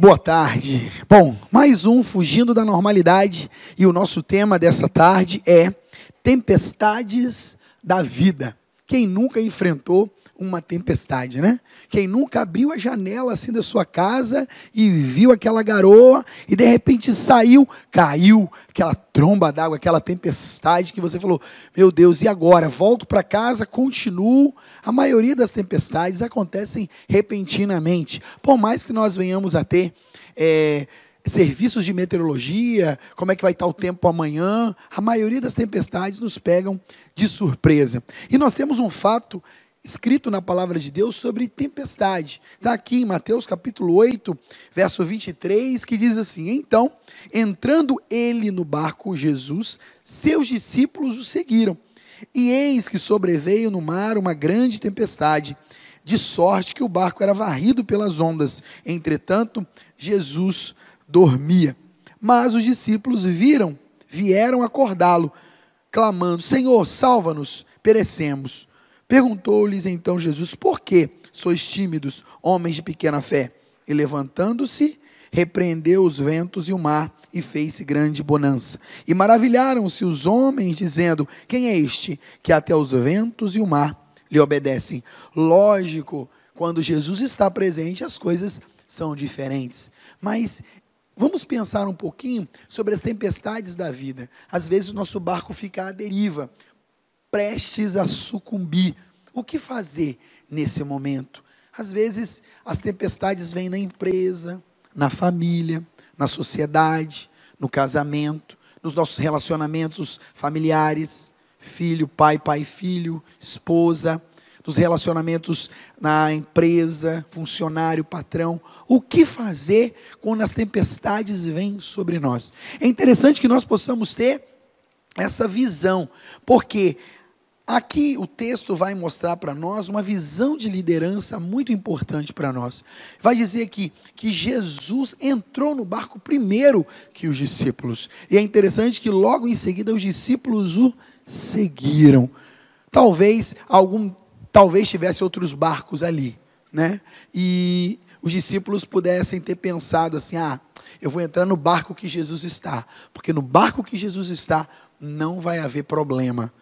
Boa tarde. Bom, mais um Fugindo da Normalidade e o nosso tema dessa tarde é Tempestades da Vida. Quem nunca enfrentou uma tempestade, né? Quem nunca abriu a janela assim da sua casa e viu aquela garoa e de repente saiu, caiu aquela tromba d'água, aquela tempestade que você falou: "Meu Deus, e agora? Volto para casa, continuo". A maioria das tempestades acontecem repentinamente. Por mais que nós venhamos a ter é, serviços de meteorologia, como é que vai estar o tempo amanhã, a maioria das tempestades nos pegam de surpresa. E nós temos um fato escrito na palavra de Deus sobre tempestade. Está aqui em Mateus capítulo 8, verso 23, que diz assim: Então, entrando ele no barco, Jesus, seus discípulos o seguiram. E eis que sobreveio no mar uma grande tempestade, de sorte que o barco era varrido pelas ondas. Entretanto, Jesus dormia. Mas os discípulos viram, vieram acordá-lo, clamando: Senhor, salva-nos, perecemos. Perguntou-lhes então Jesus: Por que sois tímidos, homens de pequena fé? E levantando-se, repreendeu os ventos e o mar, e fez-se grande bonança. E maravilharam-se os homens, dizendo: Quem é este que até os ventos e o mar lhe obedecem? Lógico, quando Jesus está presente, as coisas são diferentes. Mas Vamos pensar um pouquinho sobre as tempestades da vida. Às vezes o nosso barco fica à deriva prestes a sucumbir. O que fazer nesse momento? Às vezes, as tempestades vêm na empresa, na família, na sociedade, no casamento, nos nossos relacionamentos familiares, filho, pai, pai, filho, esposa, nos relacionamentos na empresa, funcionário, patrão. O que fazer quando as tempestades vêm sobre nós? É interessante que nós possamos ter essa visão, porque Aqui o texto vai mostrar para nós uma visão de liderança muito importante para nós. Vai dizer aqui que Jesus entrou no barco primeiro que os discípulos. E é interessante que logo em seguida os discípulos o seguiram. Talvez algum talvez tivesse outros barcos ali, né? E os discípulos pudessem ter pensado assim: "Ah, eu vou entrar no barco que Jesus está, porque no barco que Jesus está não vai haver problema."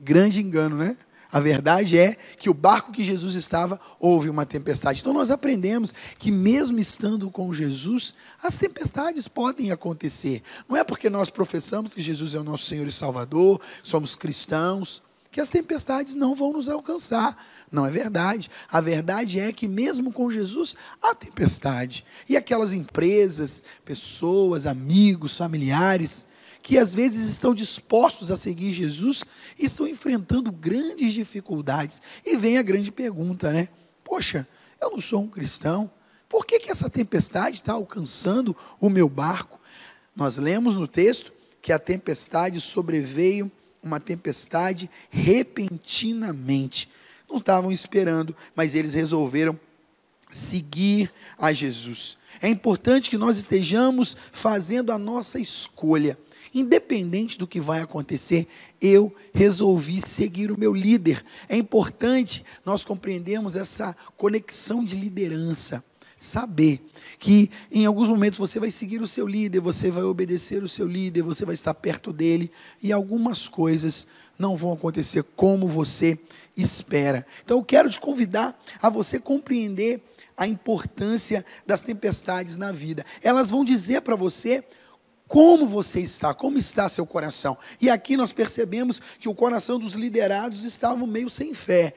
Grande engano, né? A verdade é que o barco que Jesus estava, houve uma tempestade. Então nós aprendemos que, mesmo estando com Jesus, as tempestades podem acontecer. Não é porque nós professamos que Jesus é o nosso Senhor e Salvador, somos cristãos, que as tempestades não vão nos alcançar. Não é verdade. A verdade é que, mesmo com Jesus, há tempestade. E aquelas empresas, pessoas, amigos, familiares, que às vezes estão dispostos a seguir Jesus e estão enfrentando grandes dificuldades. E vem a grande pergunta, né? Poxa, eu não sou um cristão, por que, que essa tempestade está alcançando o meu barco? Nós lemos no texto que a tempestade sobreveio, uma tempestade repentinamente. Não estavam esperando, mas eles resolveram seguir a Jesus. É importante que nós estejamos fazendo a nossa escolha. Independente do que vai acontecer, eu resolvi seguir o meu líder. É importante nós compreendermos essa conexão de liderança. Saber que em alguns momentos você vai seguir o seu líder, você vai obedecer o seu líder, você vai estar perto dele e algumas coisas não vão acontecer como você espera. Então eu quero te convidar a você compreender a importância das tempestades na vida. Elas vão dizer para você como você está? Como está seu coração? E aqui nós percebemos que o coração dos liderados estava meio sem fé.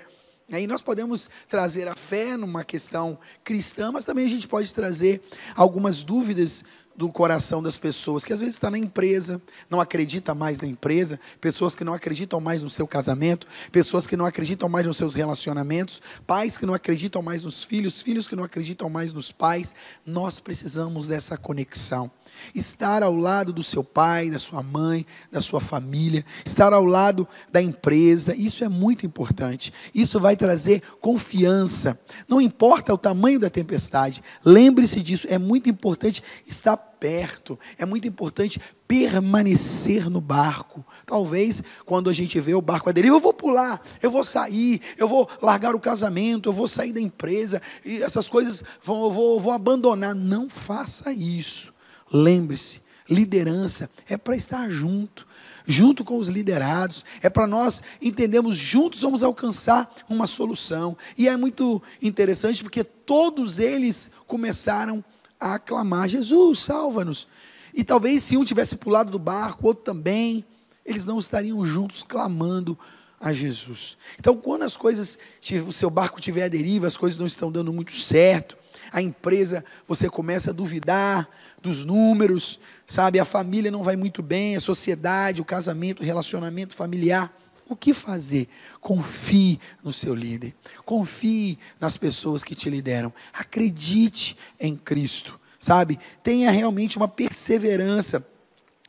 Aí nós podemos trazer a fé numa questão cristã, mas também a gente pode trazer algumas dúvidas do coração das pessoas, que às vezes está na empresa, não acredita mais na empresa, pessoas que não acreditam mais no seu casamento, pessoas que não acreditam mais nos seus relacionamentos, pais que não acreditam mais nos filhos, filhos que não acreditam mais nos pais. Nós precisamos dessa conexão. Estar ao lado do seu pai, da sua mãe, da sua família, estar ao lado da empresa, isso é muito importante. Isso vai trazer confiança. Não importa o tamanho da tempestade, lembre-se disso, é muito importante estar perto, é muito importante permanecer no barco. Talvez quando a gente vê o barco à deriva, eu vou pular, eu vou sair, eu vou largar o casamento, eu vou sair da empresa, e essas coisas vão, eu vou, eu vou abandonar. Não faça isso. Lembre-se, liderança é para estar junto, junto com os liderados, é para nós entendermos juntos vamos alcançar uma solução. E é muito interessante porque todos eles começaram a aclamar: Jesus, salva-nos. E talvez se um tivesse pulado do barco, outro também, eles não estariam juntos clamando a Jesus. Então, quando as coisas, o seu barco tiver a deriva, as coisas não estão dando muito certo, a empresa, você começa a duvidar dos números, sabe? A família não vai muito bem, a sociedade, o casamento, o relacionamento familiar. O que fazer? Confie no seu líder. Confie nas pessoas que te lideram. Acredite em Cristo, sabe? Tenha realmente uma perseverança.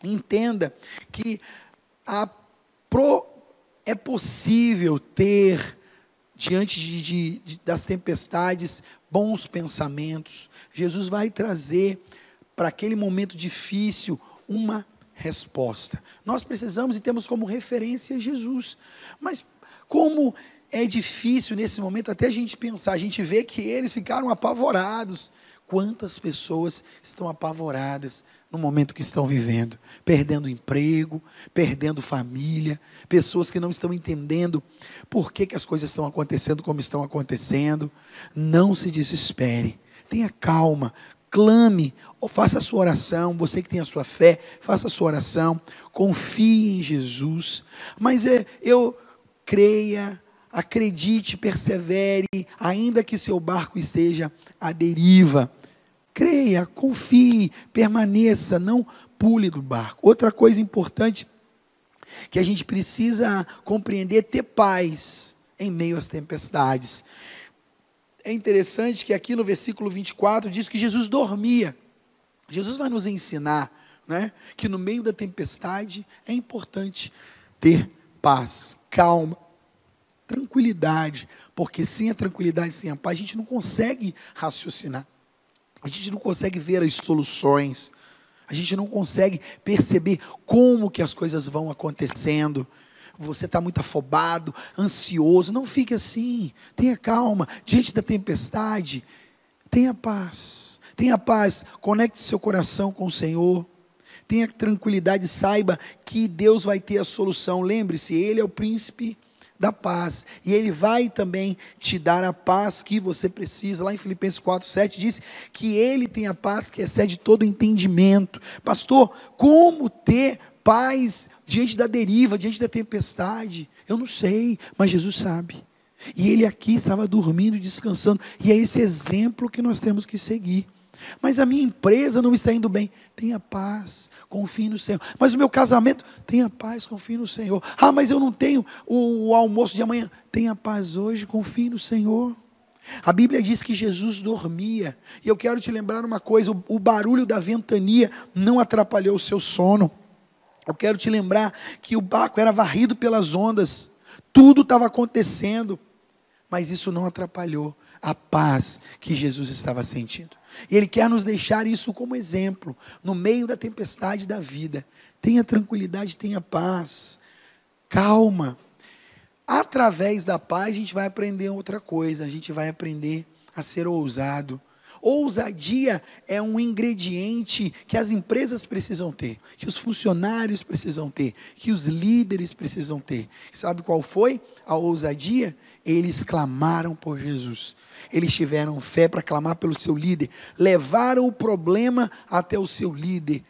Entenda que a pro, é possível ter diante de, de, das tempestades bons pensamentos. Jesus vai trazer para aquele momento difícil uma resposta. Nós precisamos e temos como referência Jesus. Mas como é difícil nesse momento até a gente pensar, a gente vê que eles ficaram apavorados. Quantas pessoas estão apavoradas no momento que estão vivendo, perdendo emprego, perdendo família, pessoas que não estão entendendo por que, que as coisas estão acontecendo como estão acontecendo. Não se desespere, tenha calma, clame, ou faça a sua oração, você que tem a sua fé, faça a sua oração, confie em Jesus. Mas é, eu creia, acredite, persevere, ainda que seu barco esteja à deriva. Creia, confie, permaneça, não pule do barco. Outra coisa importante que a gente precisa compreender é ter paz em meio às tempestades é interessante que aqui no versículo 24 diz que Jesus dormia. Jesus vai nos ensinar né, que no meio da tempestade é importante ter paz, calma, tranquilidade, porque sem a tranquilidade, sem a paz, a gente não consegue raciocinar, a gente não consegue ver as soluções, a gente não consegue perceber como que as coisas vão acontecendo você está muito afobado, ansioso. Não fique assim. Tenha calma. Diante da tempestade, tenha paz. Tenha paz. Conecte seu coração com o Senhor. Tenha tranquilidade. Saiba que Deus vai ter a solução. Lembre-se, Ele é o príncipe da paz. E Ele vai também te dar a paz que você precisa. Lá em Filipenses 4, 7 diz que Ele tem a paz que excede todo entendimento. Pastor, como ter paz diante da deriva, diante da tempestade. Eu não sei, mas Jesus sabe. E ele aqui estava dormindo, descansando. E é esse exemplo que nós temos que seguir. Mas a minha empresa não está indo bem. Tenha paz, confie no Senhor. Mas o meu casamento, tenha paz, confie no Senhor. Ah, mas eu não tenho o, almoço de amanhã. Tenha paz hoje, confie no Senhor. A Bíblia diz que Jesus dormia. E eu quero te lembrar uma coisa: o barulho da ventania não atrapalhou o seu sono. Eu quero te lembrar que o barco era varrido pelas ondas, tudo estava acontecendo, mas isso não atrapalhou a paz que Jesus estava sentindo. E Ele quer nos deixar isso como exemplo, no meio da tempestade da vida. Tenha tranquilidade, tenha paz, calma. Através da paz, a gente vai aprender outra coisa, a gente vai aprender a ser ousado Ousadia é um ingrediente que as empresas precisam ter, que os funcionários precisam ter, que os líderes precisam ter. Sabe qual foi a ousadia? Eles clamaram por Jesus. Eles tiveram fé para clamar pelo seu líder, levaram o problema até o seu líder.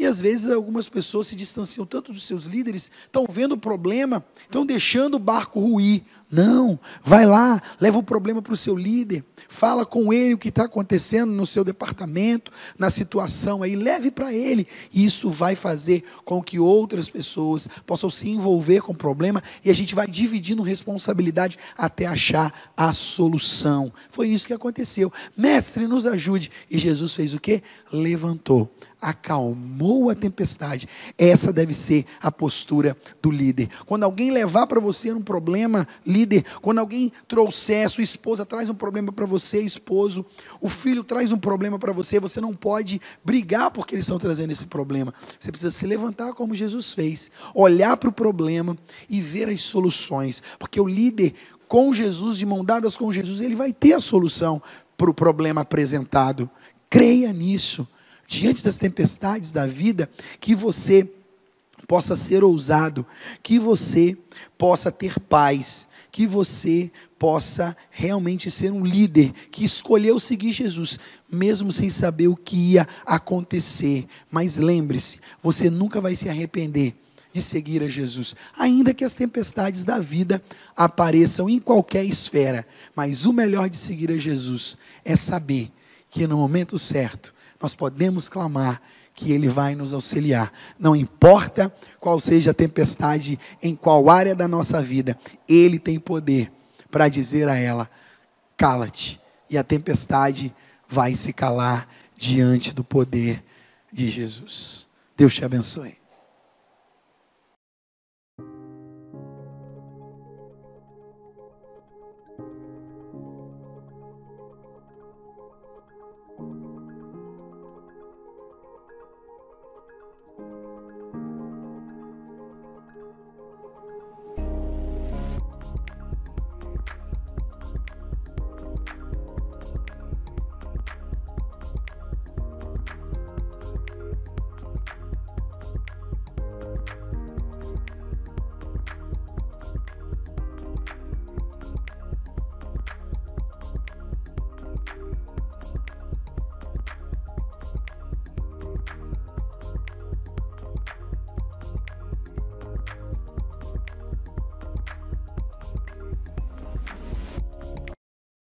E às vezes algumas pessoas se distanciam tanto dos seus líderes, estão vendo o problema, estão deixando o barco ruir. Não, vai lá, leva o problema para o seu líder, fala com ele o que está acontecendo no seu departamento, na situação aí, leve para ele. Isso vai fazer com que outras pessoas possam se envolver com o problema e a gente vai dividindo responsabilidade até achar a solução. Foi isso que aconteceu. Mestre, nos ajude. E Jesus fez o que? Levantou acalmou a tempestade. Essa deve ser a postura do líder. Quando alguém levar para você um problema, líder, quando alguém trouxer, sua esposa traz um problema para você, esposo, o filho traz um problema para você, você não pode brigar porque eles estão trazendo esse problema. Você precisa se levantar como Jesus fez, olhar para o problema e ver as soluções, porque o líder com Jesus, de mão dadas com Jesus, ele vai ter a solução para o problema apresentado. Creia nisso diante das tempestades da vida, que você possa ser ousado, que você possa ter paz, que você possa realmente ser um líder que escolheu seguir Jesus, mesmo sem saber o que ia acontecer. Mas lembre-se, você nunca vai se arrepender de seguir a Jesus, ainda que as tempestades da vida apareçam em qualquer esfera. Mas o melhor de seguir a Jesus é saber que no momento certo nós podemos clamar que Ele vai nos auxiliar. Não importa qual seja a tempestade, em qual área da nossa vida, Ele tem poder para dizer a ela: cala-te, e a tempestade vai se calar diante do poder de Jesus. Deus te abençoe.